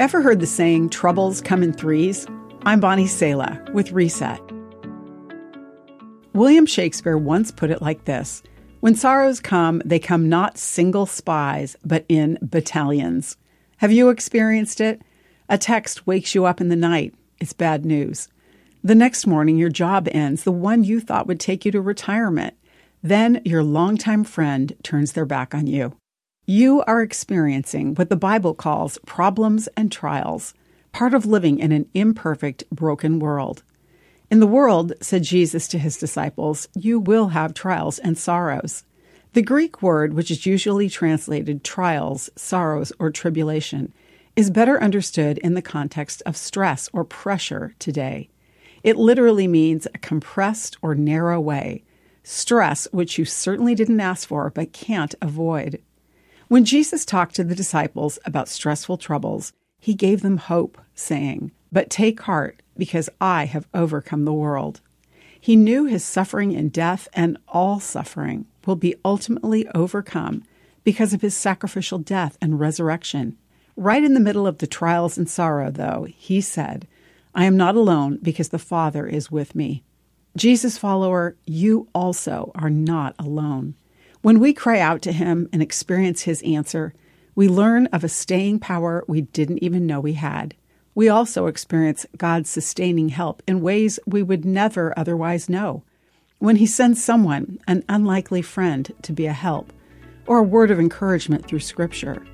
Ever heard the saying, troubles come in threes? I'm Bonnie Sala with Reset. William Shakespeare once put it like this When sorrows come, they come not single spies, but in battalions. Have you experienced it? A text wakes you up in the night. It's bad news. The next morning, your job ends, the one you thought would take you to retirement. Then your longtime friend turns their back on you. You are experiencing what the Bible calls problems and trials, part of living in an imperfect, broken world. In the world, said Jesus to his disciples, you will have trials and sorrows. The Greek word, which is usually translated trials, sorrows, or tribulation, is better understood in the context of stress or pressure today. It literally means a compressed or narrow way, stress which you certainly didn't ask for but can't avoid. When Jesus talked to the disciples about stressful troubles, he gave them hope, saying, But take heart, because I have overcome the world. He knew his suffering and death and all suffering will be ultimately overcome because of his sacrificial death and resurrection. Right in the middle of the trials and sorrow, though, he said, I am not alone because the Father is with me. Jesus follower, you also are not alone. When we cry out to him and experience his answer, we learn of a staying power we didn't even know we had we also experience God's sustaining help in ways we would never otherwise know. When He sends someone, an unlikely friend, to be a help, or a word of encouragement through Scripture,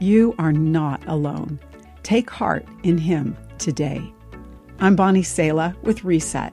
you are not alone. Take heart in Him today. I'm Bonnie Sala with Reset.